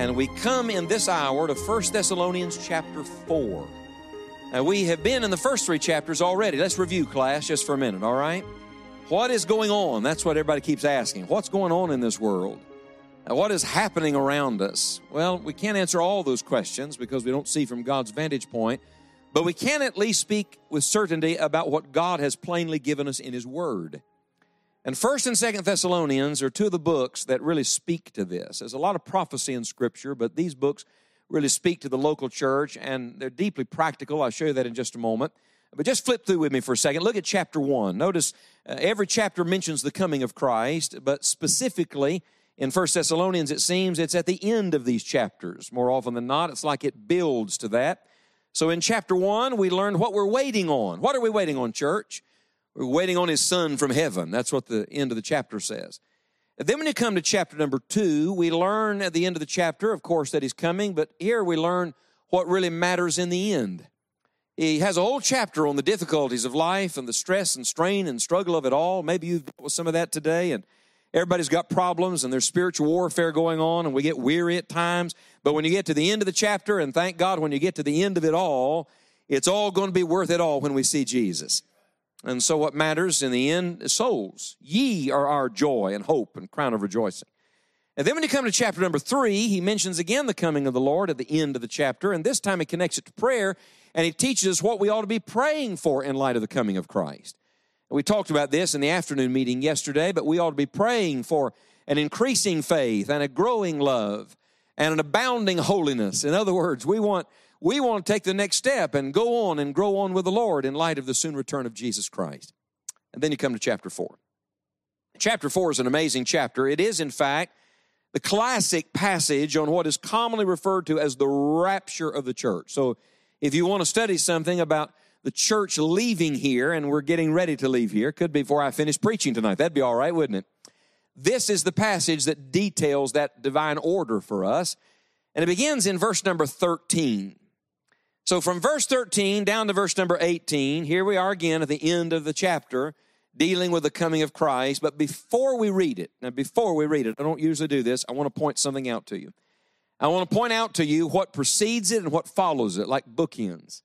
And we come in this hour to 1 Thessalonians chapter 4. Now, we have been in the first three chapters already. Let's review, class, just for a minute, all right? What is going on? That's what everybody keeps asking. What's going on in this world? What is happening around us? Well, we can't answer all those questions because we don't see from God's vantage point, but we can at least speak with certainty about what God has plainly given us in His Word. And First and Second Thessalonians are two of the books that really speak to this. There's a lot of prophecy in Scripture, but these books really speak to the local church, and they're deeply practical. I'll show you that in just a moment. But just flip through with me for a second. Look at chapter 1. Notice uh, every chapter mentions the coming of Christ, but specifically in First Thessalonians, it seems it's at the end of these chapters. More often than not, it's like it builds to that. So in chapter 1, we learned what we're waiting on. What are we waiting on, church? We're waiting on His Son from heaven. That's what the end of the chapter says. And then when you come to chapter number two, we learn at the end of the chapter, of course, that he's coming, but here we learn what really matters in the end. He has a whole chapter on the difficulties of life and the stress and strain and struggle of it all. Maybe you've dealt with some of that today, and everybody's got problems and there's spiritual warfare going on, and we get weary at times. But when you get to the end of the chapter, and thank God when you get to the end of it all, it's all going to be worth it all when we see Jesus. And so, what matters in the end is souls. Ye are our joy and hope and crown of rejoicing. And then, when you come to chapter number three, he mentions again the coming of the Lord at the end of the chapter. And this time, he connects it to prayer and he teaches us what we ought to be praying for in light of the coming of Christ. We talked about this in the afternoon meeting yesterday, but we ought to be praying for an increasing faith and a growing love and an abounding holiness. In other words, we want we want to take the next step and go on and grow on with the Lord in light of the soon return of Jesus Christ. And then you come to chapter 4. Chapter 4 is an amazing chapter. It is, in fact, the classic passage on what is commonly referred to as the rapture of the church. So, if you want to study something about the church leaving here, and we're getting ready to leave here, could be before I finish preaching tonight. That'd be all right, wouldn't it? This is the passage that details that divine order for us. And it begins in verse number 13. So from verse 13 down to verse number 18, here we are again at the end of the chapter dealing with the coming of Christ. But before we read it, now before we read it, I don't usually do this, I want to point something out to you. I want to point out to you what precedes it and what follows it, like bookends.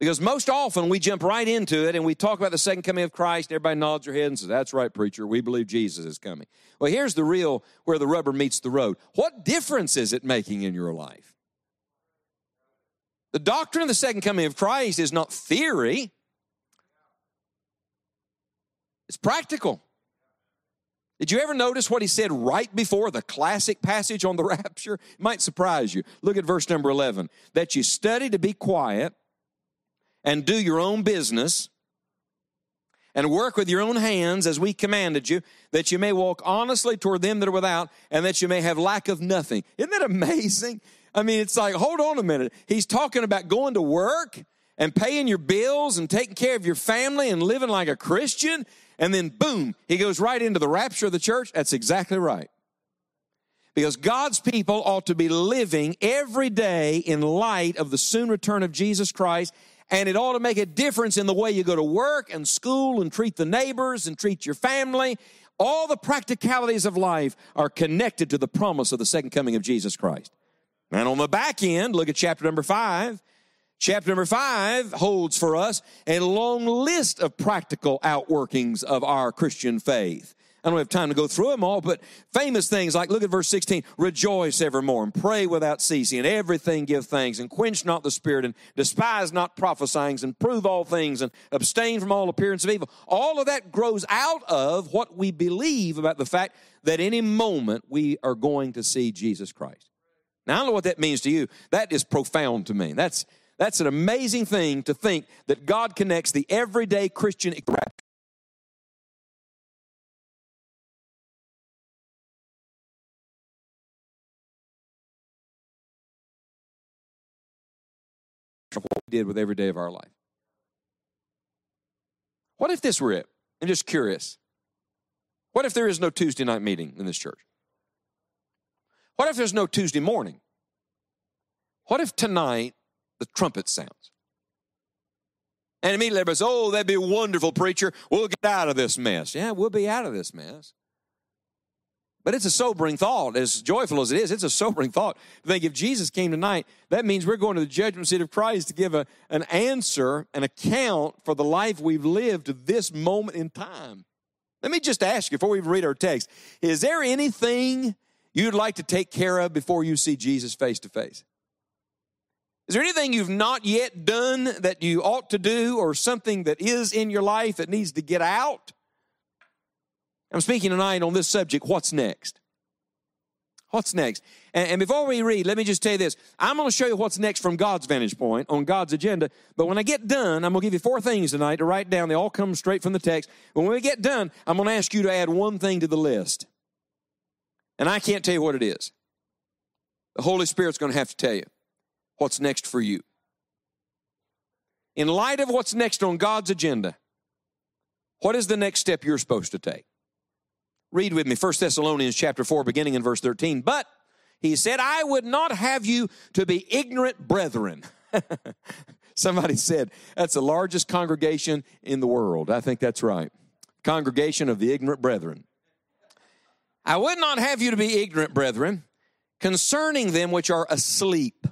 Because most often we jump right into it and we talk about the second coming of Christ, and everybody nods their head and says, That's right, preacher, we believe Jesus is coming. Well, here's the real where the rubber meets the road. What difference is it making in your life? The doctrine of the second coming of Christ is not theory, it's practical. Did you ever notice what he said right before the classic passage on the rapture? It might surprise you. Look at verse number 11. That you study to be quiet and do your own business and work with your own hands as we commanded you, that you may walk honestly toward them that are without, and that you may have lack of nothing. Isn't that amazing? I mean, it's like, hold on a minute. He's talking about going to work and paying your bills and taking care of your family and living like a Christian. And then, boom, he goes right into the rapture of the church. That's exactly right. Because God's people ought to be living every day in light of the soon return of Jesus Christ. And it ought to make a difference in the way you go to work and school and treat the neighbors and treat your family. All the practicalities of life are connected to the promise of the second coming of Jesus Christ. And on the back end, look at chapter number five. Chapter number five holds for us a long list of practical outworkings of our Christian faith. I don't have time to go through them all, but famous things like look at verse 16 rejoice evermore and pray without ceasing, and everything give thanks, and quench not the spirit, and despise not prophesying, and prove all things, and abstain from all appearance of evil. All of that grows out of what we believe about the fact that any moment we are going to see Jesus Christ. Now, I don't know what that means to you. That is profound to me. That's, That's an amazing thing to think that God connects the everyday Christian what we did with every day of our life. What if this were it? I'm just curious. What if there is no Tuesday night meeting in this church? What if there's no Tuesday morning? What if tonight the trumpet sounds? And immediately everybody says, Oh, that'd be wonderful, preacher. We'll get out of this mess. Yeah, we'll be out of this mess. But it's a sobering thought, as joyful as it is, it's a sobering thought to think if Jesus came tonight, that means we're going to the judgment seat of Christ to give a, an answer, an account for the life we've lived to this moment in time. Let me just ask you before we read our text is there anything you'd like to take care of before you see Jesus face to face? Is there anything you've not yet done that you ought to do or something that is in your life that needs to get out? I'm speaking tonight on this subject what's next? What's next? And, before we read, let me just tell you this. I'm going to show you what's next from God's vantage point on God's agenda. But when I get done, I'm going to give you four things tonight to write down. They all come straight from the text. When we get done, I'm going to ask you to add one thing to the list. And I can't tell you what it is. The Holy Spirit's going to have to tell you what's next for you. In light of what's next on God's agenda, what is the next step you're supposed to take? Read with me 1 Thessalonians chapter 4 beginning in verse 13. But he said, I would not have you to be ignorant brethren. Somebody said, that's the largest congregation in the world. I think that's right. Congregation of the ignorant brethren. I would not have you to be ignorant, brethren, concerning them which are asleep,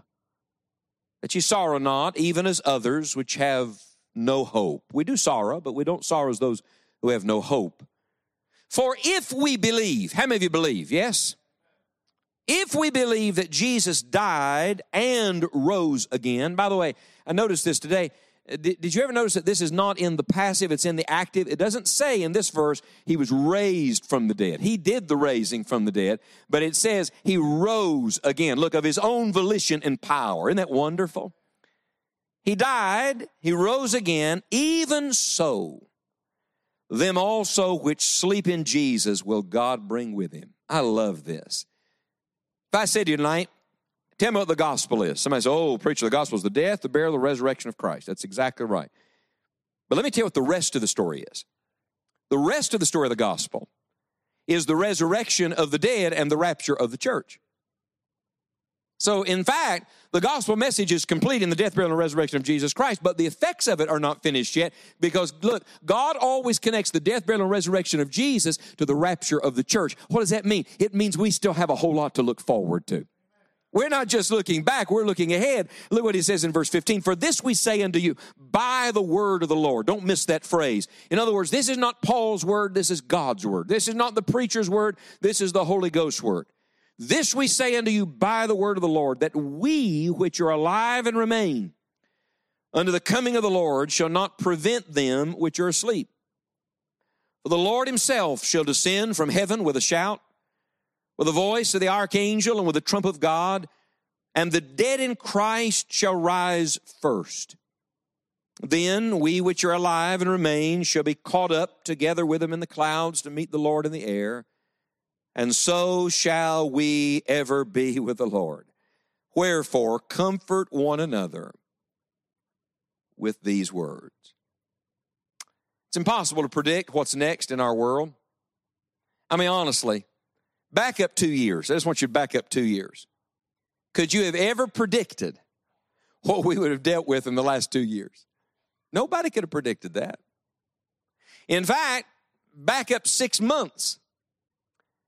that ye sorrow not, even as others which have no hope. We do sorrow, but we don't sorrow as those who have no hope. For if we believe, how many of you believe? Yes? If we believe that Jesus died and rose again, by the way, I noticed this today. Did, did, you ever notice that this is not in the passive, it's in the active? It doesn't say in this verse he was raised from the dead. He did the raising from the dead, but it says he rose again. Look, of his own volition and power. Isn't that wonderful? He died, he rose again, even so them also which sleep in Jesus will God bring with him. I love this. If I said to you tonight, tell me what the gospel is. Somebody says, oh, preacher, the gospel is the death, the burial, the resurrection of Christ. That's exactly right. But let me tell you what the rest of the story is. The rest of the story of the gospel is the resurrection of the dead and the rapture of the church. So, in fact, the gospel message is complete in the death, burial, and resurrection of Jesus Christ, but the effects of it are not finished yet because, look, God always connects the death, burial, and resurrection of Jesus to the rapture of the church. What does that mean? It means we still have a whole lot to look forward to. We're not just looking back, we're looking ahead. Look what he says in verse 15 For this we say unto you, by the word of the Lord. Don't miss that phrase. In other words, this is not Paul's word, this is God's word. This is not the preacher's word, this is the Holy Ghost's word. This we say unto you by the word of the Lord, that we which are alive and remain unto the coming of the Lord shall not prevent them which are asleep. For the Lord himself shall descend from heaven with a shout, with the voice of the archangel, and with the trump of God, and the dead in Christ shall rise first. Then we which are alive and remain shall be caught up together with them in the clouds to meet the Lord in the air and so shall we ever be with the Lord. Wherefore, comfort one another with these words. It's impossible to predict what's next in our world. I mean, honestly, back up two years. I just want you to back up two years. Could you have ever predicted what we would have dealt with in the last two years? Nobody could have predicted that. In fact, back up six months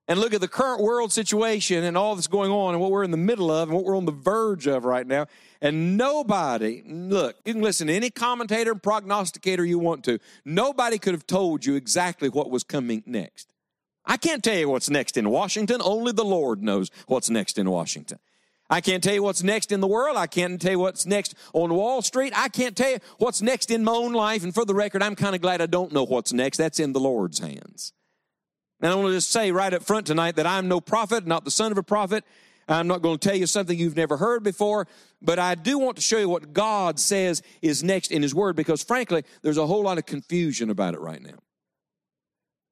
and look at the current world situation and all that's going on and what we're in the middle of and what we're on the verge of right now. And nobody, look, you can listen to any commentator and prognosticator you want to. Nobody could have told you exactly what was coming next. I can't tell you what's next in Washington. Only the Lord knows what's next in Washington. I can't tell you what's next in the world. I can't tell you what's next on Wall Street. I can't tell you what's next in my own life. And for the record, I'm kind of glad I don't know what's next. That's in the Lord's hands. And I want to just say right up front tonight that I'm no prophet, not the son of a prophet. I'm not going to tell you something you've never heard before, but I do want to show you what God says is next in His Word because, frankly, there's a whole lot of confusion about it right now.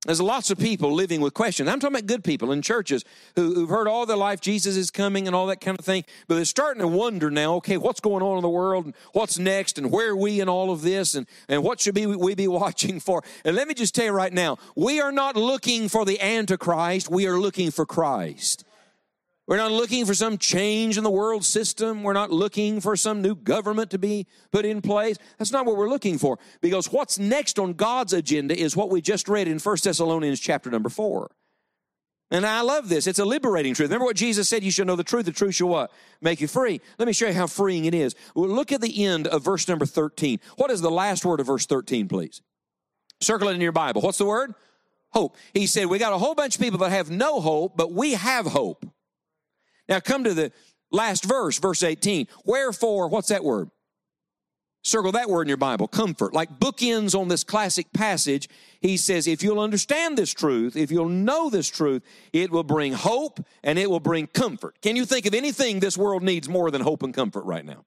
There's lots of people living with questions. I'm talking about good people in churches who, have heard all their life Jesus is coming and all that kind of thing, but they're starting to wonder now, okay, what's going on in the world and what's next and where are we in all of this and, and what should be, we be watching for? And let me just tell you right now, we are not looking for the Antichrist, we are looking for Christ. We're not looking for some change in the world system. We're not looking for some new government to be put in place. That's not what we're looking for. Because what's next on God's agenda is what we just read in 1 Thessalonians chapter number 4. And I love this. It's a liberating truth. Remember what Jesus said? You shall know the truth. The truth shall what? Make you free. Let me show you how freeing it is. Well, look at the end of verse number 13. What is the last word of verse 13, please? Circle it in your Bible. What's the word? Hope. He said, We got a whole bunch of people that have no hope, but we have hope. Now come to the last verse, verse 18. Wherefore, what's that word? Circle that word in your Bible, comfort. Like bookends on this classic passage, he says, if you'll understand this truth, if you'll know this truth, it will bring hope and it will bring comfort. Can you think of anything this world needs more than hope and comfort right now?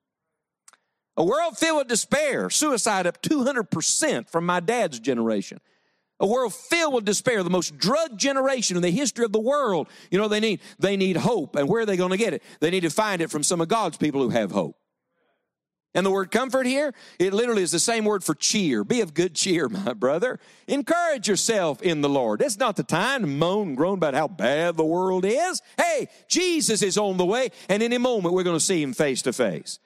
A world filled with despair, suicide up 200% from my dad's generation a world filled with despair, the most drug generation in the history of the world. You know, they need, they need hope. And where are they going to get it? They need to find it from some of God's people who have hope. And the word comfort here, it literally is the same word for cheer. Be of good cheer, my brother. Encourage yourself in the Lord. It's not the time to moan and groan about how bad the world is. Hey, Jesus is on the way, and any moment we're going to see him face to face.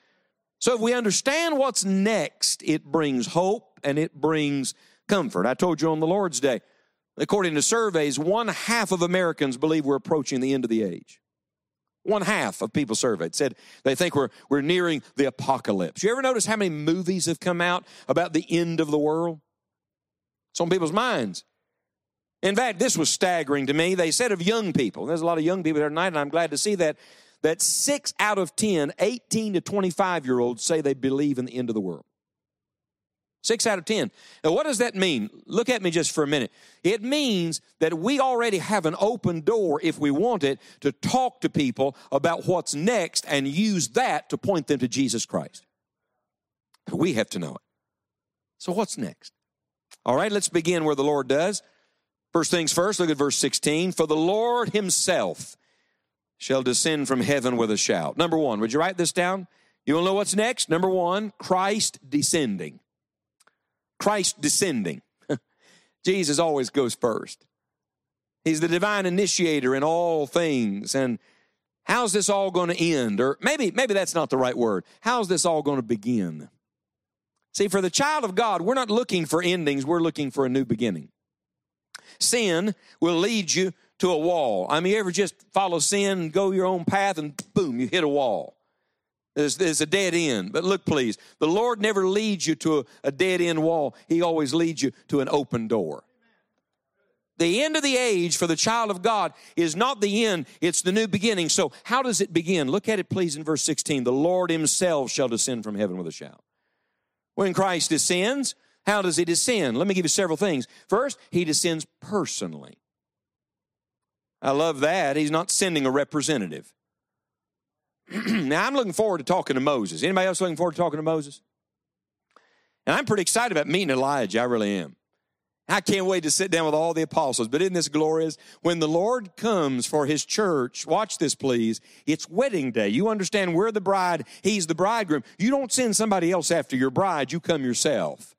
So if we understand what's next, it brings hope and it brings comfort. I told you on the Lord's Day, according to surveys, one half of Americans believe we're approaching the end of the age. One half of people surveyed said they think we're, we're nearing the apocalypse. You ever notice how many movies have come out about the end of the world? It's on people's minds. In fact, this was staggering to me. They said of young people, there's a lot of young people here tonight, and I'm glad to see that, that six out of 10, 18 to 25 year olds say they believe in the end of the world. Six out of 10. Now, what does that mean? Look at me just for a minute. It means that we already have an open door, if we want it, to talk to people about what's next and use that to point them to Jesus Christ. We have to know it. So, what's next? All right, let's begin where the Lord does. First things first, look at verse 16. For the Lord himself shall descend from heaven with a shout. Number one, would you write this down? You want to know what's next? Number one, Christ descending. Christ descending. Jesus always goes first. He's the divine initiator in all things. And how's this all going to end? Or maybe, maybe that's not the right word. How's this all going to begin? See, for the child of God, we're not looking for endings, we're looking for a new beginning. Sin will lead you to a wall. I mean, you ever just follow sin, and go your own path, and boom, you hit a wall. There's, there's, a dead end. But look, please, the Lord never leads you to a, a dead end wall, He always leads you to an open door. The end of the age for the child of God is not the end, it's the new beginning. So, how does it begin? Look at it, please, in verse 16. The Lord Himself shall descend from heaven with a shout. When Christ descends, how does He descend? Let me give you several things. First, He descends personally. I love that. He's not sending a representative. now I'm looking forward to talking to Moses. Anybody else looking forward to talking to Moses? And I'm pretty excited about meeting Elijah. I really am. I can't wait to sit down with all the apostles. But isn't this glorious? When the Lord comes for his church, watch this please, it's wedding day. You understand we're the bride, he's the bridegroom. You don't send somebody else after your bride, you come yourself.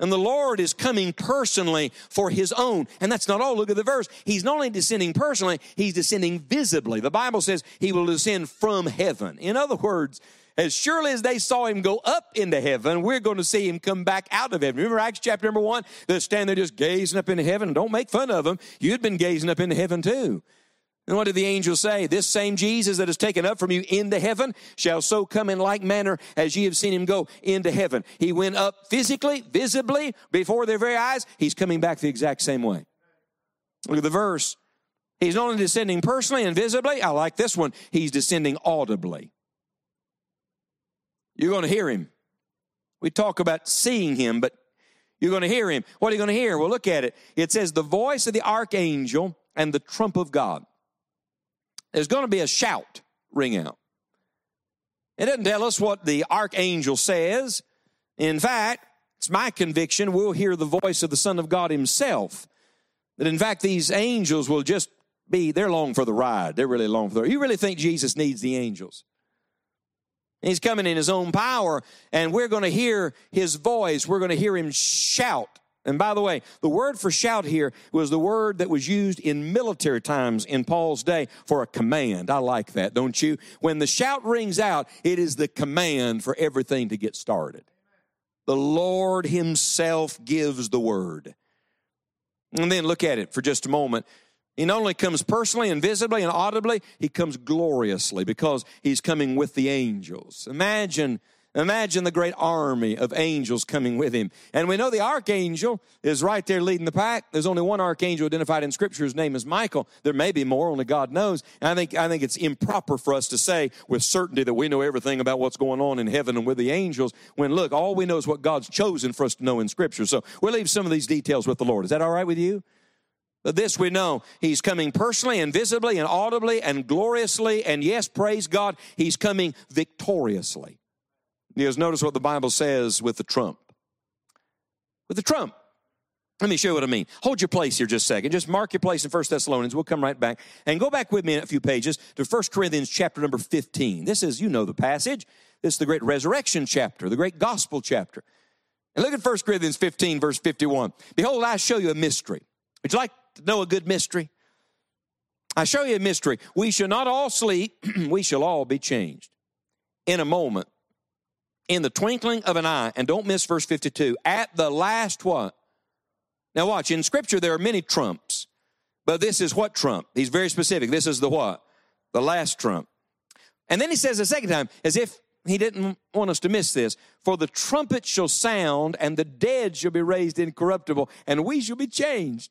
And the Lord is coming personally for his own. And that's not all. Look at the verse. He's not only descending personally, he's descending visibly. The Bible says he will descend from heaven. In other words, as surely as they saw him go up into heaven, we're going to see him come back out of heaven. Remember Acts chapter number one? They're standing there just gazing up into heaven. Don't make fun of them. You'd been gazing up into heaven too. And what did the angel say? This same Jesus that is taken up from you into heaven shall so come in like manner as ye have seen him go into heaven. He went up physically, visibly, before their very eyes. He's coming back the exact same way. Look at the verse. He's not only descending personally and visibly, I like this one, he's descending audibly. You're going to hear him. We talk about seeing him, but you're going to hear him. What are you going to hear? Well, look at it. It says, the voice of the archangel and the trump of God. There's going to be a shout ring out. It doesn't tell us what the archangel says. In fact, it's my conviction we'll hear the voice of the Son of God Himself. That in fact, these angels will just be, they're long for the ride. They're really long for the You really think Jesus needs the angels? He's coming in His own power, and we're going to hear His voice. We're going to hear Him shout and by the way, the word for shout here was the word that was used in military times in Paul's day for a command. I like that, don't you? When the shout rings out, it is the command for everything to get started. The Lord Himself gives the word. And then look at it for just a moment. He not only comes personally and visibly and audibly, He comes gloriously because He's coming with the angels. Imagine Imagine the great army of angels coming with him. And we know the archangel is right there leading the pack. There's only one archangel identified in Scripture. His name is Michael. There may be more, only God knows. And I think, I think it's improper for us to say with certainty that we know everything about what's going on in heaven and with the angels when, look, all we know is what God's chosen for us to know in Scripture. So we'll leave some of these details with the Lord. Is that all right with you? This we know. He's coming personally and visibly and audibly and gloriously. And yes, praise God, He's coming victoriously. Because notice what the Bible says with the trump. With the trump. Let me show you what I mean. Hold your place here just a second. Just mark your place in 1 Thessalonians. We'll come right back. And go back with me in a few pages to 1 Corinthians chapter number 15. This is, you know the passage. This is the great resurrection chapter, the great gospel chapter. And look at 1 Corinthians 15, verse 51. Behold, I show you a mystery. Would you like to know a good mystery? I show you a mystery. We shall not all sleep, we shall all be changed. In a moment, in the twinkling of an eye, and don't miss verse 52, at the last what? Now watch, in scripture there are many trumps, but this is what trump? He's very specific. This is the what? The last trump. And then he says a second time, as if he didn't want us to miss this, for the trumpet shall sound, and the dead shall be raised incorruptible, and we shall be changed.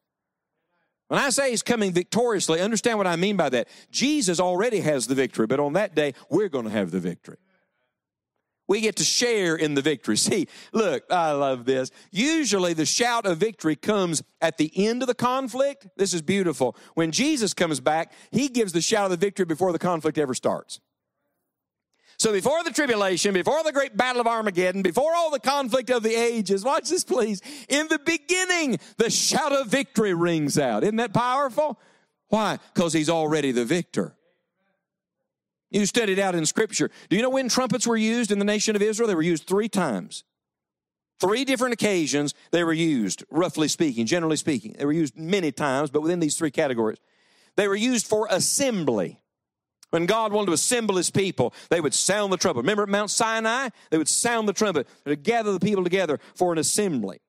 When I say he's coming victoriously, understand what I mean by that. Jesus already has the victory, but on that day, we're going to have the victory. We get to share in the victory. See, look, I love this. Usually the shout of victory comes at the end of the conflict. This is beautiful. When Jesus comes back, he gives the shout of the victory before the conflict ever starts. So before the tribulation, before the great battle of Armageddon, before all the conflict of the ages, watch this please. In the beginning, the shout of victory rings out. Isn't that powerful? Why? Because he's already the victor. You studied out in scripture. Do you know when trumpets were used in the nation of Israel? They were used three times. Three different occasions they were used, roughly speaking, generally speaking. They were used many times, but within these three categories. They were used for assembly. When God wanted to assemble his people, they would sound the trumpet. Remember at Mount Sinai? They would sound the trumpet to gather the people together for an assembly.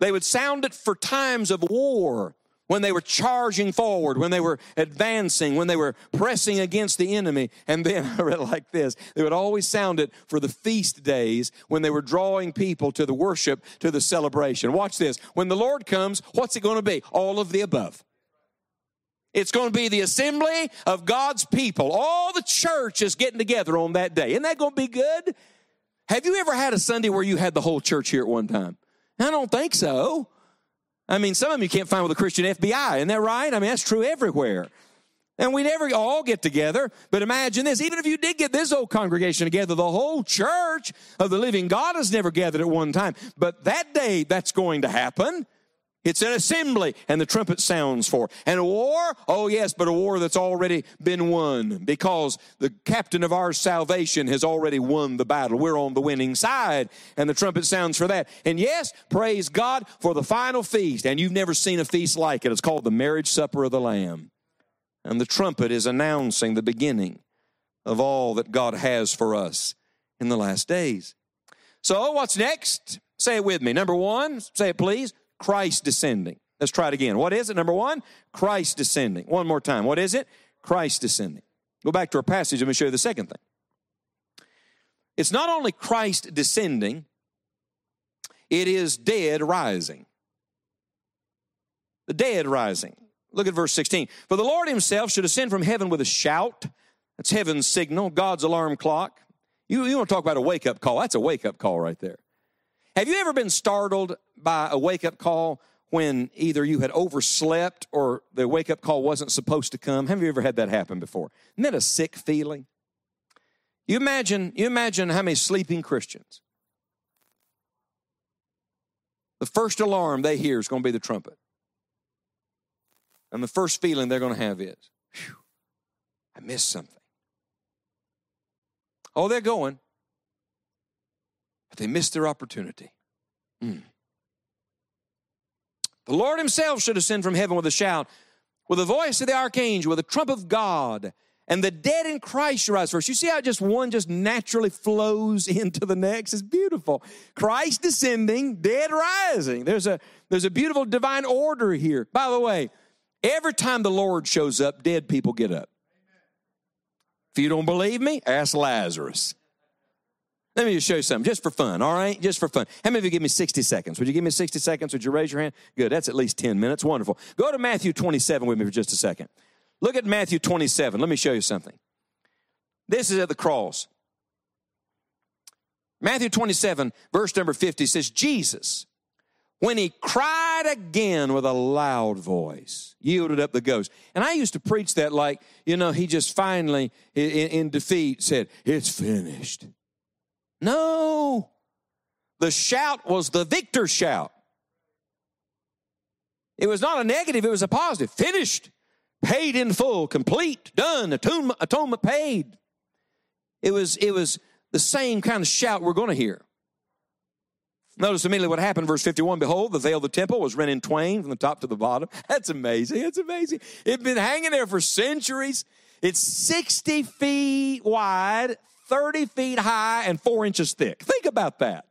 They would sound it for times of war, when they were charging forward, when they were advancing, when they were pressing against the enemy. And then I read like this they would always sound it for the feast days when they were drawing people to the worship, to the celebration. Watch this. When the Lord comes, what's it going to be? All of the above. It's going to be the assembly of God's people. All the church is getting together on that day. Isn't that going to be good? Have you ever had a Sunday where you had the whole church here at one time? I don't think so. I mean, some of them you can't find with a Christian FBI. Isn't that right? I mean, that's true everywhere. And we never all get together. But imagine this even if you did get this old congregation together, the whole church of the living God has never gathered at one time. But that day, that's going to happen. It's an assembly, and the trumpet sounds for. And a war? Oh, yes, but a war that's already been won because the captain of our salvation has already won the battle. We're on the winning side, and the trumpet sounds for that. And yes, praise God for the final feast. And you've never seen a feast like it. It's called the marriage supper of the Lamb. And the trumpet is announcing the beginning of all that God has for us in the last days. So, what's next? Say it with me. Number one, say it please Christ descending. Let's try it again. What is it? Number one, Christ descending. One more time. What is it? Christ descending. Go back to our passage. Let me show you the second thing. It's not only Christ descending, it is dead rising. The dead rising. Look at verse 16. For the Lord himself should ascend from heaven with a shout. That's heaven's signal, God's alarm clock. You, you want to talk about a wake up call? That's a wake up call right there. Have you ever been startled by a wake up call when either you had overslept or the wake up call wasn't supposed to come? Have you ever had that happen before? Isn't that a sick feeling? You imagine, you imagine how many sleeping Christians. The first alarm they hear is going to be the trumpet. And the first feeling they're going to have is, I missed something. Oh, they're going, but they missed their opportunity. Mm. The Lord Himself should ascend from heaven with a shout, with the voice of the archangel, with the trump of God, and the dead in Christ shall rise first. You see how just one just naturally flows into the next? It's beautiful. Christ descending, dead rising. There's a there's a beautiful divine order here. By the way, every time the Lord shows up, dead people get up. If you don't believe me, ask Lazarus. Let me just show you something, just for fun, all right? Just for fun. How many of you give me 60 seconds? Would you give me 60 seconds? Would you raise your hand? Good, that's at least 10 minutes. Wonderful. Go to Matthew 27 with me for just a second. Look at Matthew 27. Let me show you something. This is at the cross. Matthew 27, verse number 50 says, Jesus, when he cried again with a loud voice, yielded up the ghost. And I used to preach that like, you know, he just finally, in, in defeat, said, It's finished. No. The shout was the victor shout. It was not a negative, it was a positive. Finished, paid in full, complete, done, atonement, atonement paid. It was, it was the same kind of shout we're going to hear. Notice immediately what happened, verse 51 Behold, the veil of the temple was rent in twain from the top to the bottom. That's amazing. That's amazing. It's been hanging there for centuries. It's 60 feet wide, 30 feet high and four inches thick. Think about that.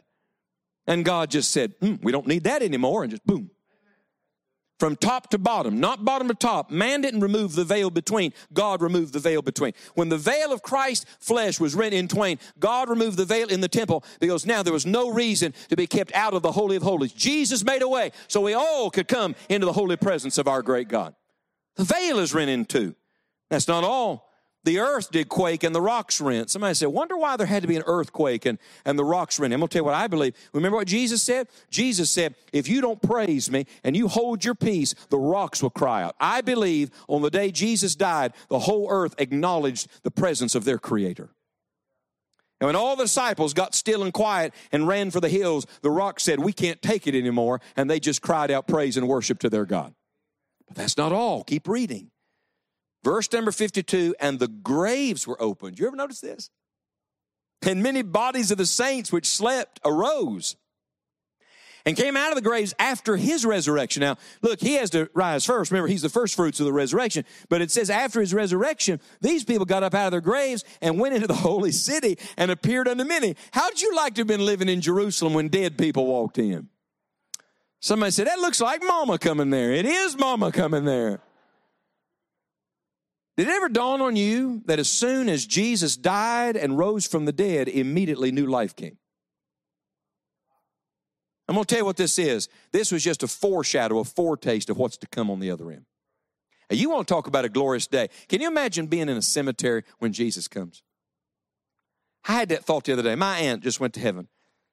And God just said, mm, We don't need that anymore. And just boom. From top to bottom, not bottom to top. Man didn't remove the veil between. God removed the veil between. When the veil of Christ's flesh was rent in twain, God removed the veil in the temple because now there was no reason to be kept out of the Holy of Holies. Jesus made a way so we all could come into the holy presence of our great God. The veil is rent in two. That's not all the earth did quake and the rocks rent. Somebody said, wonder why there had to be an earthquake and, and the rocks rent. I'm going to tell you what I believe. Remember what Jesus said? Jesus said, if you don't praise me and you hold your peace, the rocks will cry out. I believe on the day Jesus died, the whole earth acknowledged the presence of their creator. And when all the disciples got still and quiet and ran for the hills, the rocks said, we can't take it anymore. And they just cried out praise and worship to their God. But that's not all. Keep reading. Verse number 52 and the graves were opened. You ever notice this? And many bodies of the saints which slept arose and came out of the graves after his resurrection. Now, look, he has to rise first. Remember, he's the first fruits of the resurrection. But it says after his resurrection, these people got up out of their graves and went into the holy city and appeared unto many. How'd you like to have been living in Jerusalem when dead people walked in? Somebody said, that looks like mama coming there. It is mama coming there. Did it ever dawn on you that as soon as Jesus died and rose from the dead, immediately new life came? I'm going to tell you what this is. This was just a foreshadow, a foretaste of what's to come on the other end. And you want to talk about a glorious day. Can you imagine being in a cemetery when Jesus comes? I had that thought the other day. My aunt just went to heaven,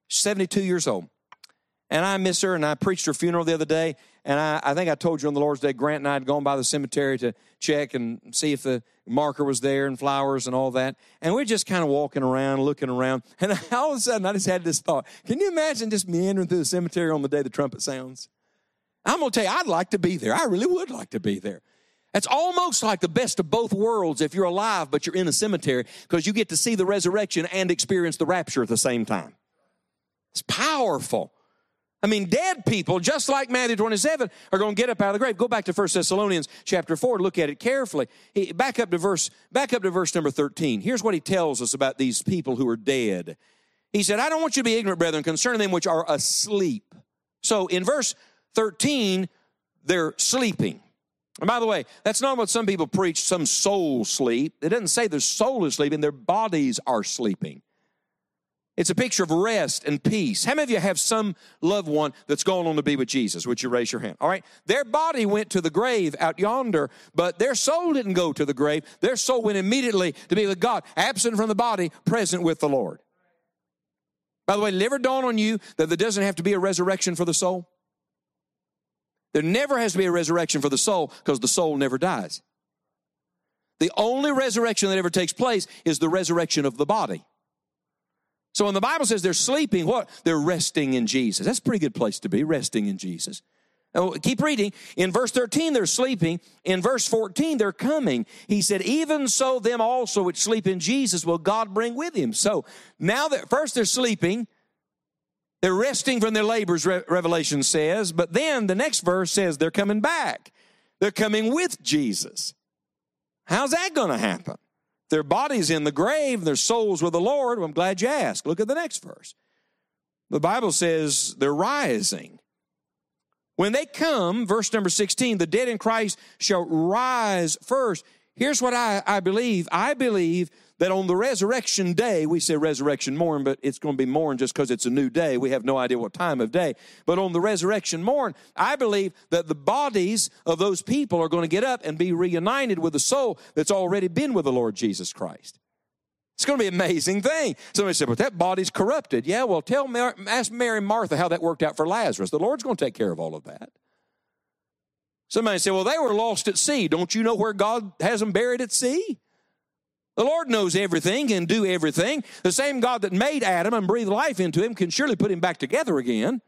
72 years old. And I miss her, and I preached her funeral the other day. And I, I think I told you on the Lord's Day, Grant and I had gone by the cemetery to check and see if the marker was there and flowers and all that. And we're just kind of walking around, looking around. And all of a sudden, I just had this thought Can you imagine just meandering through the cemetery on the day the trumpet sounds? I'm going to tell you, I'd like to be there. I really would like to be there. It's almost like the best of both worlds if you're alive, but you're in a cemetery because you get to see the resurrection and experience the rapture at the same time. It's powerful. I mean, dead people, just like Matthew 27, are going to get up out of the grave. Go back to 1 Thessalonians chapter 4, look at it carefully. He, back up to verse, back up to verse number 13. Here's what he tells us about these people who are dead. He said, I don't want you to be ignorant, brethren, concerning them which are asleep. So in verse 13, they're sleeping. And by the way, that's not what some people preach, some soul sleep. It doesn't say their soul is sleeping, their bodies are sleeping. It's a picture of rest and peace. How many of you have some loved one that's gone on to be with Jesus? Would you raise your hand? All right. Their body went to the grave out yonder, but their soul didn't go to the grave. Their soul went immediately to be with God, absent from the body, present with the Lord. By the way, never dawn on you that there doesn't have to be a resurrection for the soul? There never has to be a resurrection for the soul because the soul never dies. The only resurrection that ever takes place is the resurrection of the body. So when the Bible says they're sleeping, what? They're resting in Jesus. That's a pretty good place to be, resting in Jesus. Now, keep reading. In verse 13, they're sleeping. In verse 14, they're coming. He said, Even so, them also which sleep in Jesus will God bring with him. So now that first they're sleeping, they're resting from their labors, Revelation says, but then the next verse says they're coming back. They're coming with Jesus. How's that going to happen? Their bodies in the grave, their souls with the Lord. Well, I'm glad you asked. Look at the next verse. The Bible says they're rising. When they come, verse number 16, the dead in Christ shall rise first. Here's what I, I believe. I believe that on the resurrection day, we say resurrection morn, but it's going to be morn just because it's a new day. We have no idea what time of day. But on the resurrection morn, I believe that the bodies of those people are going to get up and be reunited with the soul that's already been with the Lord Jesus Christ. It's going to be an amazing thing. Somebody said, but that body's corrupted. Yeah, well, tell Mary, ask Mary Martha how that worked out for Lazarus. The Lord's going to take care of all of that. Somebody said, well, they were lost at sea. Don't you know where God has them buried at sea? The Lord knows everything, can do everything. The same God that made Adam and breathed life into him can surely put him back together again.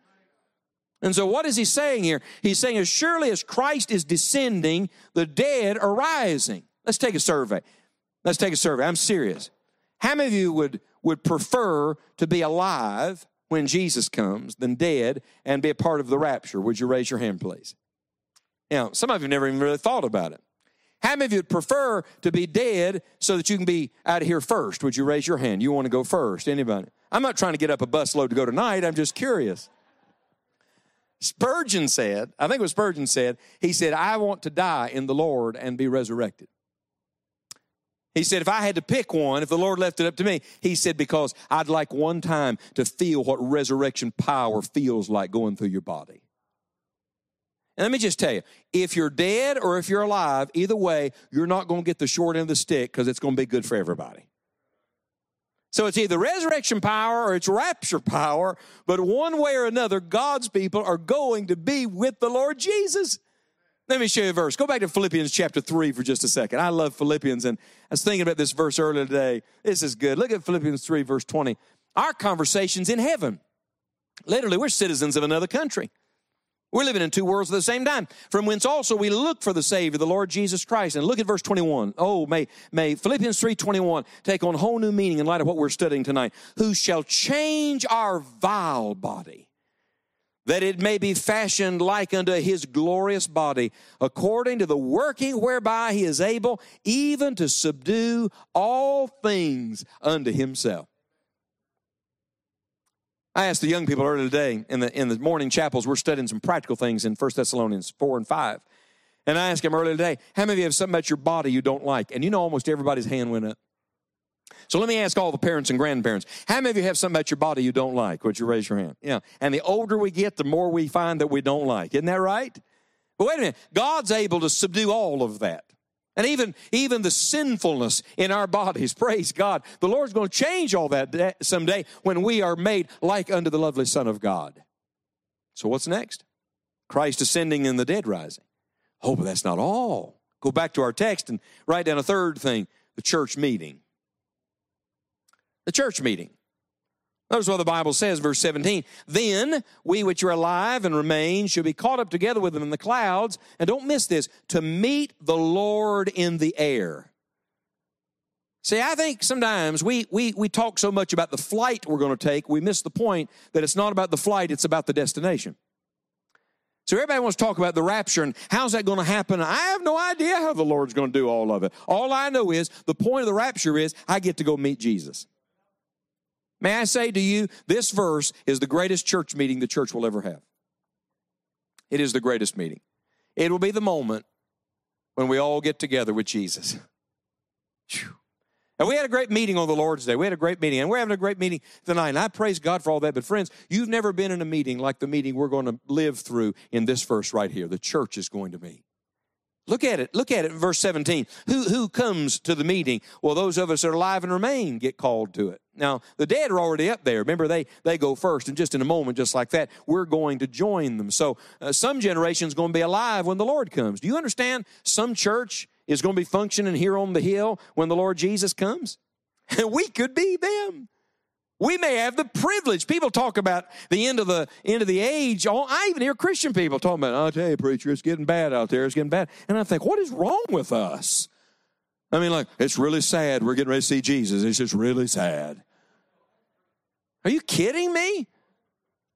And so, what is he saying here? He's saying, as surely as Christ is descending, the dead are rising. Let's take a survey. Let's take a survey. I'm serious. How many of you would, would prefer to be alive when Jesus comes than dead and be a part of the rapture? Would you raise your hand, please? Now, some of you never even really thought about it. How many of you would prefer to be dead so that you can be out of here first? Would you raise your hand? You want to go first? Anybody? I'm not trying to get up a busload to go tonight. I'm just curious. Spurgeon said, I think it was Spurgeon said, he said, I want to die in the Lord and be resurrected. He said, if I had to pick one, if the Lord left it up to me, he said, because I'd like one time to feel what resurrection power feels like going through your body. And let me just tell you, if you're dead or if you're alive, either way, you're not going to get the short end of the stick because it's going to be good for everybody. So it's either resurrection power or it's rapture power, but one way or another, God's people are going to be with the Lord Jesus. Let me show you a verse. Go back to Philippians chapter 3 for just a second. I love Philippians, and I was thinking about this verse earlier today. This is good. Look at Philippians 3, verse 20. Our conversation's in heaven. Literally, we're citizens of another country. We're living in two worlds at the same time. From whence also we look for the Savior, the Lord Jesus Christ. And look at verse 21. Oh, may, may Philippians 3 21 take on whole new meaning in light of what we're studying tonight. Who shall change our vile body, that it may be fashioned like unto his glorious body, according to the working whereby he is able even to subdue all things unto himself. I asked the young people earlier today in the, in the morning chapels, we're studying some practical things in 1 Thessalonians 4 and 5. And I asked them earlier today, how many of you have something about your body you don't like? And you know almost everybody's hand went up. So let me ask all the parents and grandparents, how many of you have something about your body you don't like? Would you raise your hand? Yeah. And the older we get, the more we find that we don't like. Isn't that right? But wait a minute. God's able to subdue all of that. And even, even the sinfulness in our bodies, praise God. The Lord's going to change all that someday when we are made like unto the lovely Son of God. So what's next? Christ ascending and the dead rising. Oh, but that's not all. Go back to our text and write down a third thing the church meeting. The church meeting. Notice what the Bible says, verse 17. Then we which are alive and remain shall be caught up together with them in the clouds, and don't miss this, to meet the Lord in the air. See, I think sometimes we, we, we talk so much about the flight we're going to take, we miss the point that it's not about the flight, it's about the destination. So everybody wants to talk about the rapture and how's that going to happen? I have no idea how the Lord's going to do all of it. All I know is the point of the rapture is I get to go meet Jesus. May I say to you, this verse is the greatest church meeting the church will ever have. It is the greatest meeting. It will be the moment when we all get together with Jesus. And we had a great meeting on the Lord's Day. We had a great meeting, and we're having a great meeting tonight. And I praise God for all that. But friends, you've never been in a meeting like the meeting we're going to live through in this verse right here. The church is going to meet. Look at it. Look at it, verse 17. Who, who comes to the meeting? Well, those of us that are alive and remain get called to it. Now, the dead are already up there. Remember, they, they go first. And just in a moment, just like that, we're going to join them. So uh, some generation's going to be alive when the Lord comes. Do you understand? Some church is going to be functioning here on the hill when the Lord Jesus comes. And we could be them. We may have the privilege. People talk about the end of the end of the age. Oh, I even hear Christian people talking about, I'll tell you, preacher, it's getting bad out there. It's getting bad. And I think, what is wrong with us? I mean, like, it's really sad. We're getting ready to see Jesus. It's just really sad. Are you kidding me?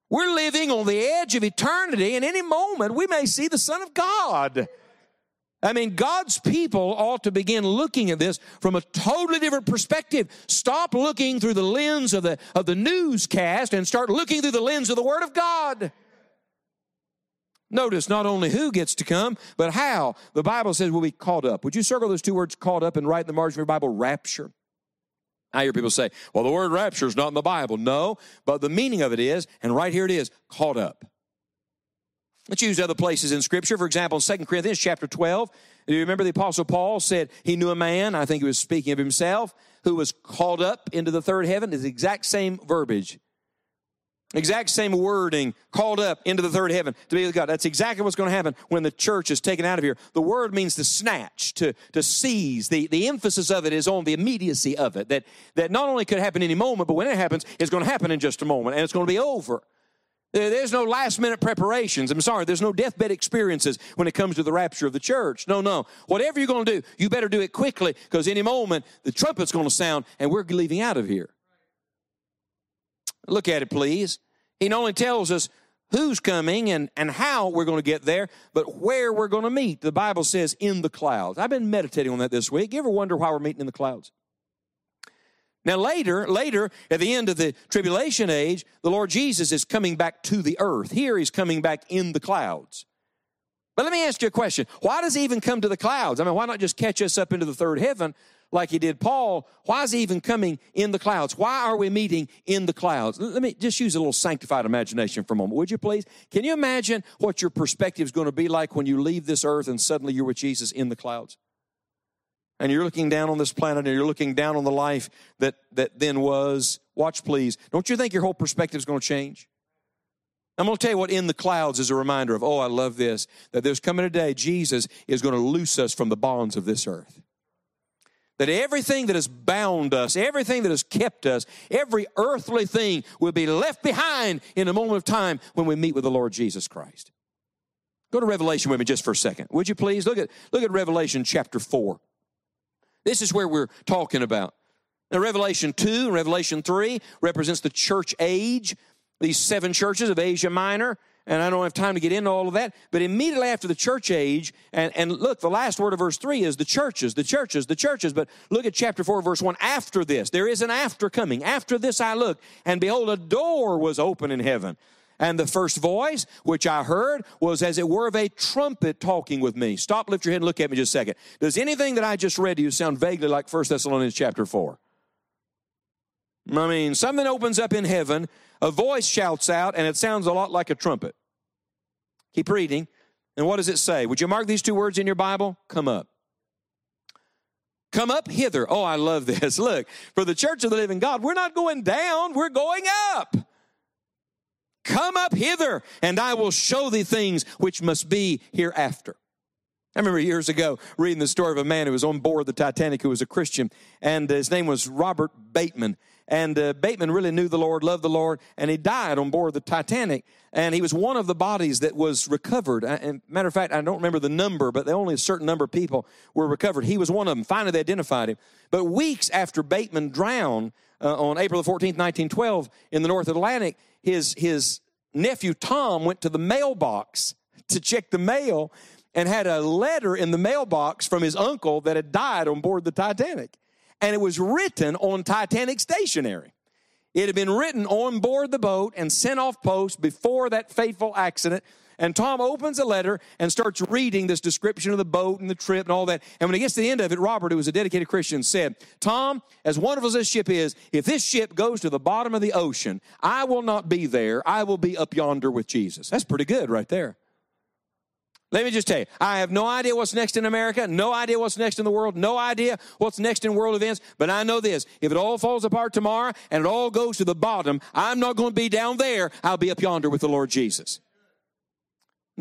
We're living on the edge of eternity, and any moment we may see the Son of God. I mean, God's people ought to begin looking at this from a totally different perspective. Stop looking through the lens of the, of the newscast and start looking through the lens of the Word of God. Notice not only who gets to come, but how. The Bible says we'll be caught up. Would you circle those two words, caught up, and write in the margin of your Bible, rapture? I hear people say, well, the word rapture is not in the Bible. No, but the meaning of it is, and right here it is, caught up. Let's use other places in Scripture. For example, in 2 Corinthians chapter 12, do you remember the Apostle Paul said he knew a man, I think he was speaking of himself, who was called up into the third heaven? It's the exact same verbiage. Exact same wording, called up into the third heaven to be with God. That's exactly what's going to happen when the church is taken out of here. The word means to snatch, to, to seize. The, the emphasis of it is on the immediacy of it. That, that not only could happen any moment, but when it happens, it's going to happen in just a moment and it's going to be over. There's no last minute preparations. I'm sorry, there's no deathbed experiences when it comes to the rapture of the church. No, no. Whatever you're going to do, you better do it quickly because any moment the trumpet's going to sound and we're leaving out of here. Look at it, please. He not only tells us who's coming and, and how we're going to get there, but where we're going to meet. The Bible says in the clouds. I've been meditating on that this week. You ever wonder why we're meeting in the clouds? Now, later, later, at the end of the tribulation age, the Lord Jesus is coming back to the earth. Here, he's coming back in the clouds. But let me ask you a question. Why does he even come to the clouds? I mean, why not just catch us up into the third heaven like he did Paul? Why is he even coming in the clouds? Why are we meeting in the clouds? Let me just use a little sanctified imagination for a moment, would you please? Can you imagine what your perspective is going to be like when you leave this earth and suddenly you're with Jesus in the clouds? And you're looking down on this planet and you're looking down on the life that, that then was, watch please. Don't you think your whole perspective is going to change? I'm going to tell you what in the clouds is a reminder of, oh, I love this, that there's coming a day Jesus is going to loose us from the bonds of this earth. That everything that has bound us, everything that has kept us, every earthly thing will be left behind in a moment of time when we meet with the Lord Jesus Christ. Go to Revelation with me just for a second. Would you please? Look at, look at Revelation chapter 4. This is where we're talking about. Now, Revelation 2 and Revelation 3 represents the church age, these seven churches of Asia Minor. And I don't have time to get into all of that. But immediately after the church age, and, and look, the last word of verse 3 is the churches, the churches, the churches. But look at chapter 4, verse 1. After this, there is an after coming. After this I looked, and behold, a door was open in heaven. And the first voice, which I heard, was as it were of a trumpet talking with me. Stop, lift your head, and look at me just a second. Does anything that I just read to you sound vaguely like 1 Thessalonians chapter 4? I mean, something opens up in heaven, a voice shouts out, and it sounds a lot like a trumpet. Keep reading. And what does it say? Would you mark these two words in your Bible? Come up. Come up hither. Oh, I love this. Look, for the church of the living God, we're not going down, we're going up. Come up hither, and I will show thee things which must be hereafter. I remember years ago reading the story of a man who was on board the Titanic who was a Christian, and his name was Robert Bateman. And uh, Bateman really knew the Lord, loved the Lord, and he died on board the Titanic. And he was one of the bodies that was recovered. And matter of fact, I don't remember the number, but only a certain number of people were recovered. He was one of them. Finally, they identified him. But weeks after Bateman drowned uh, on April the 14th, 1912, in the North Atlantic, his, his nephew Tom went to the mailbox to check the mail and had a letter in the mailbox from his uncle that had died on board the Titanic. And it was written on Titanic stationery. It had been written on board the boat and sent off post before that fateful accident. And Tom opens a letter and starts reading this description of the boat and the trip and all that. And when he gets to the end of it, Robert, who was a dedicated Christian, said, Tom, as wonderful as this ship is, if this ship goes to the bottom of the ocean, I will not be there. I will be up yonder with Jesus. That's pretty good right there. Let me just tell you, I have no idea what's next in America, no idea what's next in the world, no idea what's next in world events, but I know this. If it all falls apart tomorrow and it all goes to the bottom, I'm not going to be down there. I'll be up yonder with the Lord Jesus.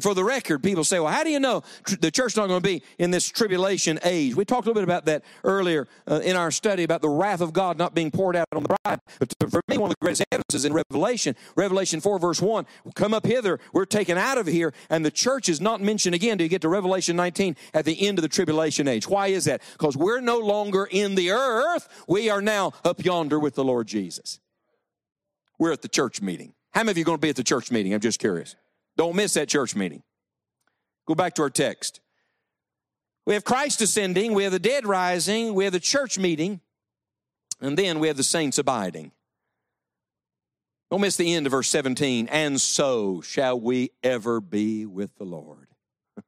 For the record, people say, well, how do you know the church's not going to be in this tribulation age? We talked a little bit about that earlier uh, in our study about the wrath of God not being poured out on the bride. But for me, one of the greatest evidences in Revelation, Revelation 4, verse 1, come up hither, we're taken out of here, and the church is not mentioned again until you get to Revelation 19 at the end of the tribulation age. Why is that? Because we're no longer in the earth, we are now up yonder with the Lord Jesus. We're at the church meeting. How many of you are going to be at the church meeting? I'm just curious. Don't miss that church meeting. Go back to our text. We have Christ ascending, we have the dead rising, we have the church meeting, and then we have the saints abiding. Don't miss the end of verse 17. And so shall we ever be with the Lord.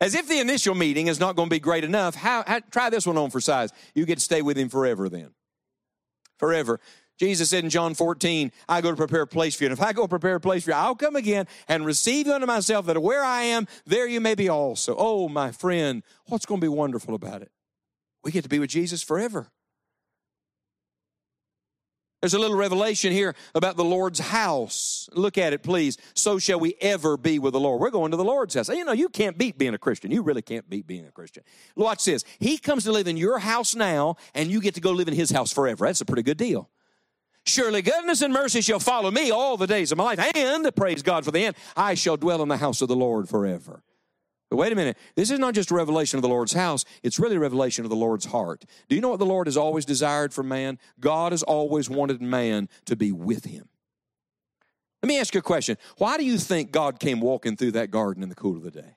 As if the initial meeting is not going to be great enough, how, how, try this one on for size. You get to stay with him forever then. Forever. Jesus said in John 14, I go to prepare a place for you. And if I go to prepare a place for you, I'll come again and receive you unto myself, that where I am, there you may be also. Oh, my friend, what's going to be wonderful about it? We get to be with Jesus forever. There's a little revelation here about the Lord's house. Look at it, please. So shall we ever be with the Lord. We're going to the Lord's house. You know, you can't beat being a Christian. You really can't beat being a Christian. Watch this. He comes to live in your house now, and you get to go live in his house forever. That's a pretty good deal. Surely goodness and mercy shall follow me all the days of my life. And, praise God for the end, I shall dwell in the house of the Lord forever. But wait a minute. This is not just a revelation of the Lord's house, it's really a revelation of the Lord's heart. Do you know what the Lord has always desired for man? God has always wanted man to be with him. Let me ask you a question. Why do you think God came walking through that garden in the cool of the day?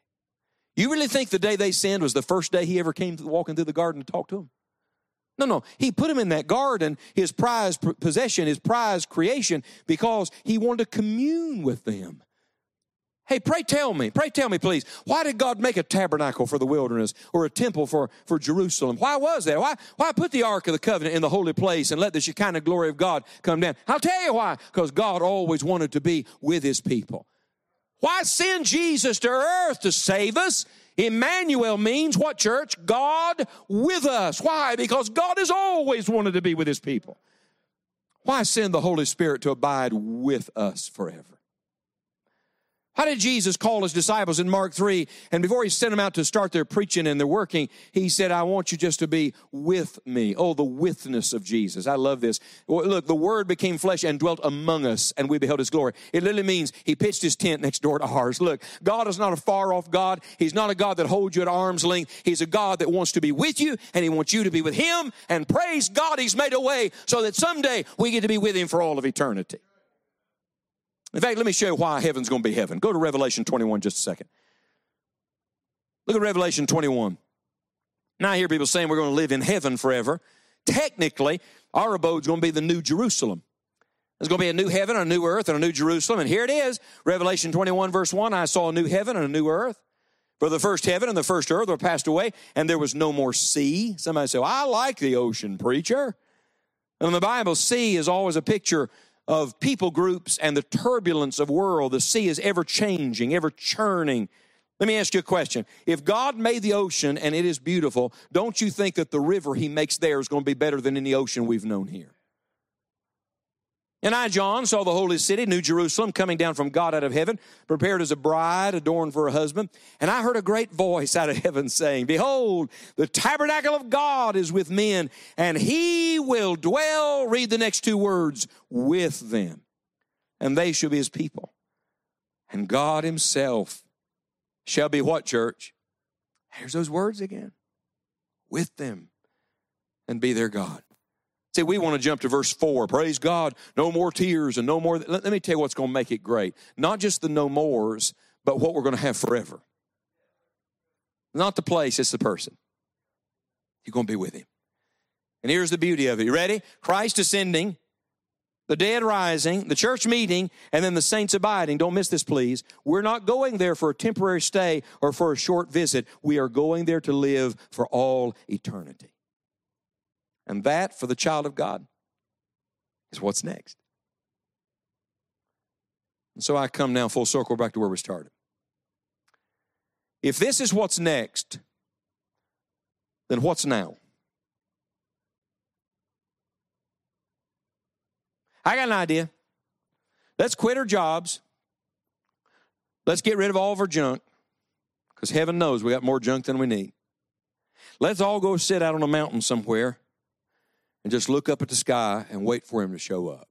You really think the day they sinned was the first day he ever came walking through the garden to talk to them? No, no. He put him in that garden, his prized possession, his prized creation, because he wanted to commune with them. Hey, pray tell me, pray tell me, please, why did God make a tabernacle for the wilderness or a temple for, for Jerusalem? Why was that? Why, why put the Ark of the Covenant in the holy place and let the Shekinah glory of God come down? I'll tell you why. Because God always wanted to be with his people. Why send Jesus to earth to save us? Emmanuel means what, church? God with us. Why? Because God has always wanted to be with his people. Why send the Holy Spirit to abide with us forever? How did Jesus call his disciples in Mark 3? And before he sent them out to start their preaching and their working, he said, I want you just to be with me. Oh, the withness of Jesus. I love this. Look, the word became flesh and dwelt among us, and we beheld his glory. It literally means he pitched his tent next door to ours. Look, God is not a far off God. He's not a God that holds you at arm's length. He's a God that wants to be with you, and he wants you to be with him. And praise God, he's made a way so that someday we get to be with him for all of eternity. In fact, let me show you why heaven's going to be heaven. Go to Revelation 21 just a second. Look at Revelation 21. Now I hear people saying we're going to live in heaven forever. Technically, our abode's going to be the new Jerusalem. There's going to be a new heaven, a new earth, and a new Jerusalem. And here it is Revelation 21, verse 1 I saw a new heaven and a new earth. For the first heaven and the first earth were passed away, and there was no more sea. Somebody say, well, I like the ocean, preacher. And in the Bible, sea is always a picture of people groups and the turbulence of world. The sea is ever changing, ever churning. Let me ask you a question. If God made the ocean and it is beautiful, don't you think that the river he makes there is going to be better than any ocean we've known here? And I, John, saw the holy city, New Jerusalem, coming down from God out of heaven, prepared as a bride adorned for a husband. And I heard a great voice out of heaven saying, Behold, the tabernacle of God is with men, and he will dwell, read the next two words, with them. And they shall be his people. And God himself shall be what, church? Here's those words again. With them and be their God. See, we want to jump to verse 4. Praise God. No more tears and no more. Let, let me tell you what's going to make it great. Not just the no mores, but what we're going to have forever. Not the place, it's the person. You're going to be with him. And here's the beauty of it. You ready? Christ ascending. the dead rising, the church meeting, and then the saints abiding. Don't miss this, please. We're not going there for a temporary stay or for a short visit. We are going there to live for all eternity. And that, for the child of God, is what's next. And so I come now full circle back to where we started. If this is what's next, then what's now? I got an idea. Let's quit our jobs. Let's get rid of all of our junk because heaven knows we got more junk than we need. Let's all go sit out on a mountain somewhere and just look up at the sky and wait for him to show up.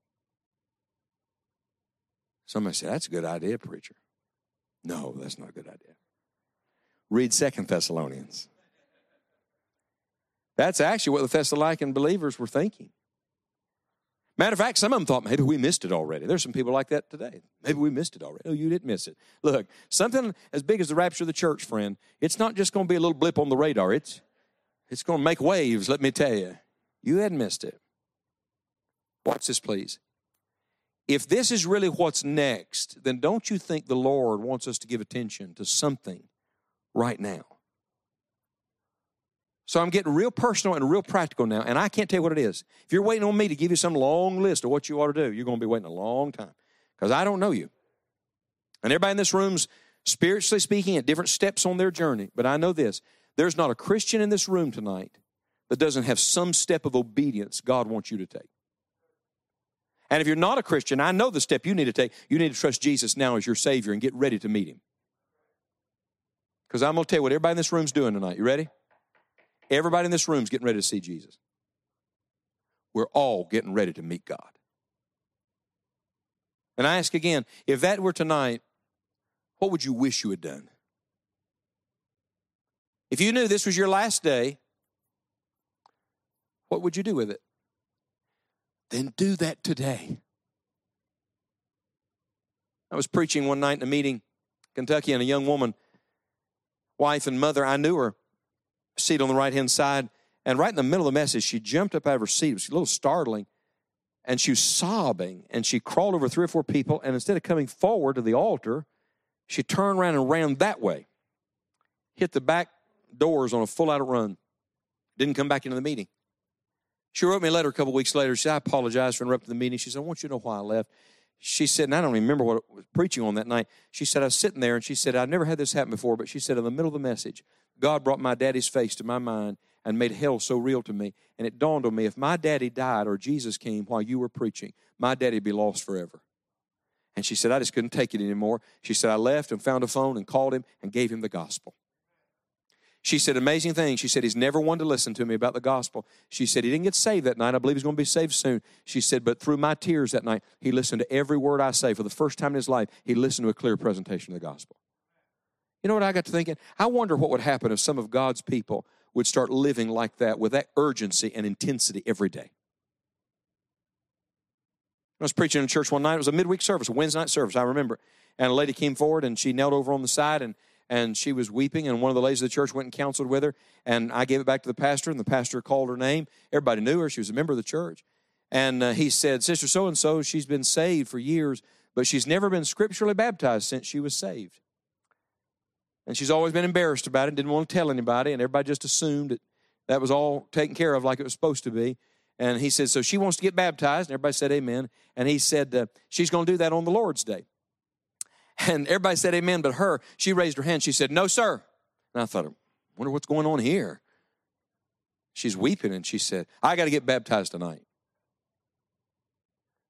Somebody said, That's a good idea, preacher. No, that's not a good idea. Read Second Thessalonians. That's actually what the Thessalonian believers were thinking. Matter of fact, some of them thought maybe we missed it already. There's some people like that today. Maybe we missed it already. Oh, you didn't miss it. Look, something as big as the rapture of the church, friend, it's not just going to be a little blip on the radar. It's, it's going to make waves, let me tell you. You hadn't missed it. Watch this, please. If this is really what's next, then don't you think the Lord wants us to give attention to something right now? So I'm getting real personal and real practical now, and I can't tell you what it is. If you're waiting on me to give you some long list of what you ought to do, you're going to be waiting a long time because I don't know you. And everybody in this room's spiritually speaking at different steps on their journey, but I know this there's not a Christian in this room tonight that doesn't have some step of obedience God wants you to take. And if you're not a Christian, I know the step you need to take. You need to trust Jesus now as your Savior and get ready to meet Him. Because I'm going to tell you what everybody in this room's doing tonight. You ready? Everybody in this room's getting ready to see Jesus. We're all getting ready to meet God. And I ask again if that were tonight, what would you wish you had done? If you knew this was your last day, what would you do with it? Then do that today. I was preaching one night in a meeting, Kentucky, and a young woman, wife and mother, I knew her seat on the right hand side. And right in the middle of the message, she jumped up out of her seat. It was a little startling. And she was sobbing. And she crawled over three or four people. And instead of coming forward to the altar, she turned around and ran that way. Hit the back doors on a full out run. Didn't come back into the meeting. She wrote me a letter a couple weeks later. She said, I apologize for interrupting the meeting. She said, I want you to know why I left. She said, and I don't remember what I was preaching on that night. She said, I was sitting there and she said, I've never had this happen before, but she said, in the middle of the message, God brought my daddy's face to my mind and made hell so real to me. And it dawned on me if my daddy died or Jesus came while you were preaching, my daddy would be lost forever. And she said, I just couldn't take it anymore. She said, I left and found a phone and called him and gave him the gospel. She said, amazing thing. She said, he's never wanted to listen to me about the gospel. She said, he didn't get saved that night. I believe he's going to be saved soon. She said, but through my tears that night, he listened to every word I say. For the first time in his life, he listened to a clear presentation of the gospel. You know what I got to thinking? I wonder what would happen if some of God's people would start living like that with that urgency and intensity every day. I was preaching in church one night. It was a midweek service, a Wednesday night service, I remember. And a lady came forward and she knelt over on the side and, and she was weeping. And one of the ladies of the church went and counseled with her. And I gave it back to the pastor, and the pastor called her name. Everybody knew her. She was a member of the church. And uh, he said, Sister so and so, she's been saved for years, but she's never been scripturally baptized since she was saved. And she's always been embarrassed about it, didn't want to tell anybody, and everybody just assumed that that was all taken care of like it was supposed to be. And he said, So she wants to get baptized. And everybody said, Amen. And he said, uh, She's going to do that on the Lord's Day. And everybody said, Amen. But her, she raised her hand. She said, No, sir. And I thought, I wonder what's going on here. She's weeping and she said, I got to get baptized tonight.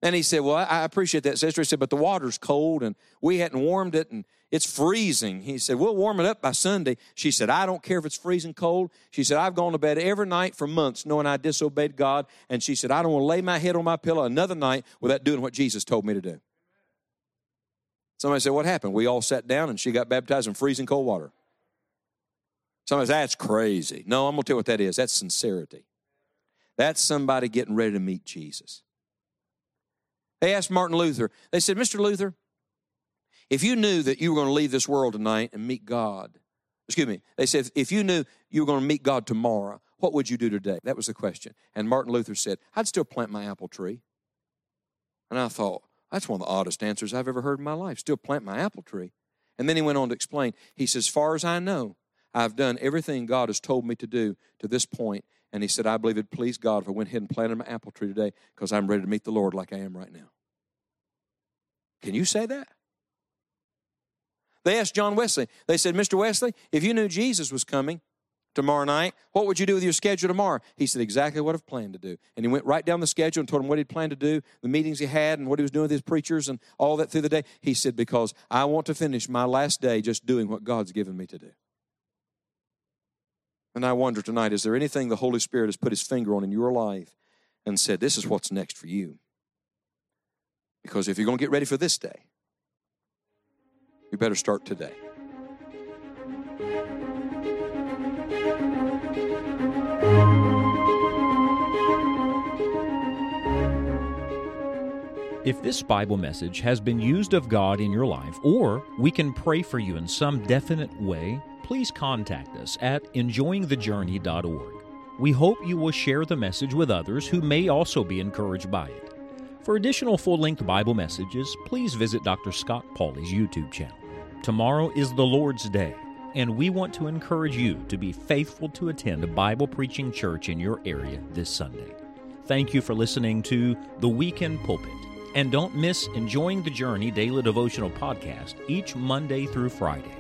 And he said, Well, I appreciate that, sister. He said, But the water's cold and we hadn't warmed it and it's freezing. He said, We'll warm it up by Sunday. She said, I don't care if it's freezing cold. She said, I've gone to bed every night for months knowing I disobeyed God. And she said, I don't want to lay my head on my pillow another night without doing what Jesus told me to do. Somebody said, What happened? We all sat down and she got baptized in freezing cold water. Somebody said, That's crazy. No, I'm going to tell you what that is. That's sincerity. That's somebody getting ready to meet Jesus. They asked Martin Luther, they said, Mr. Luther, if you knew that you were going to leave this world tonight and meet God, excuse me, they said, if you knew you were going to meet God tomorrow, what would you do today? That was the question. And Martin Luther said, I'd still plant my apple tree. And I thought, that's one of the oddest answers I've ever heard in my life. Still plant my apple tree. And then he went on to explain. He says, as far as I know, I've done everything God has told me to do to this point. And he said, I believe it pleased God if I went ahead and planted my apple tree today because I'm ready to meet the Lord like I am right now. Can you say that? They asked John Wesley, they said, Mr. Wesley, if you knew Jesus was coming tomorrow night, what would you do with your schedule tomorrow? He said, exactly what I've planned to do. And he went right down the schedule and told him what he'd planned to do, the meetings he had, and what he was doing with his preachers and all that through the day. He said, because I want to finish my last day just doing what God's given me to do. And I wonder tonight, is there anything the Holy Spirit has put his finger on in your life and said, this is what's next for you? Because if you're going to get ready for this day, you better start today. If this Bible message has been used of God in your life, or we can pray for you in some definite way, please contact us at enjoyingthejourney.org. We hope you will share the message with others who may also be encouraged by it. For additional full length Bible messages, please visit Dr. Scott Pauley's YouTube channel. Tomorrow is the Lord's Day, and we want to encourage you to be faithful to attend a Bible preaching church in your area this Sunday. Thank you for listening to The Weekend Pulpit, and don't miss Enjoying the Journey Daily Devotional Podcast each Monday through Friday.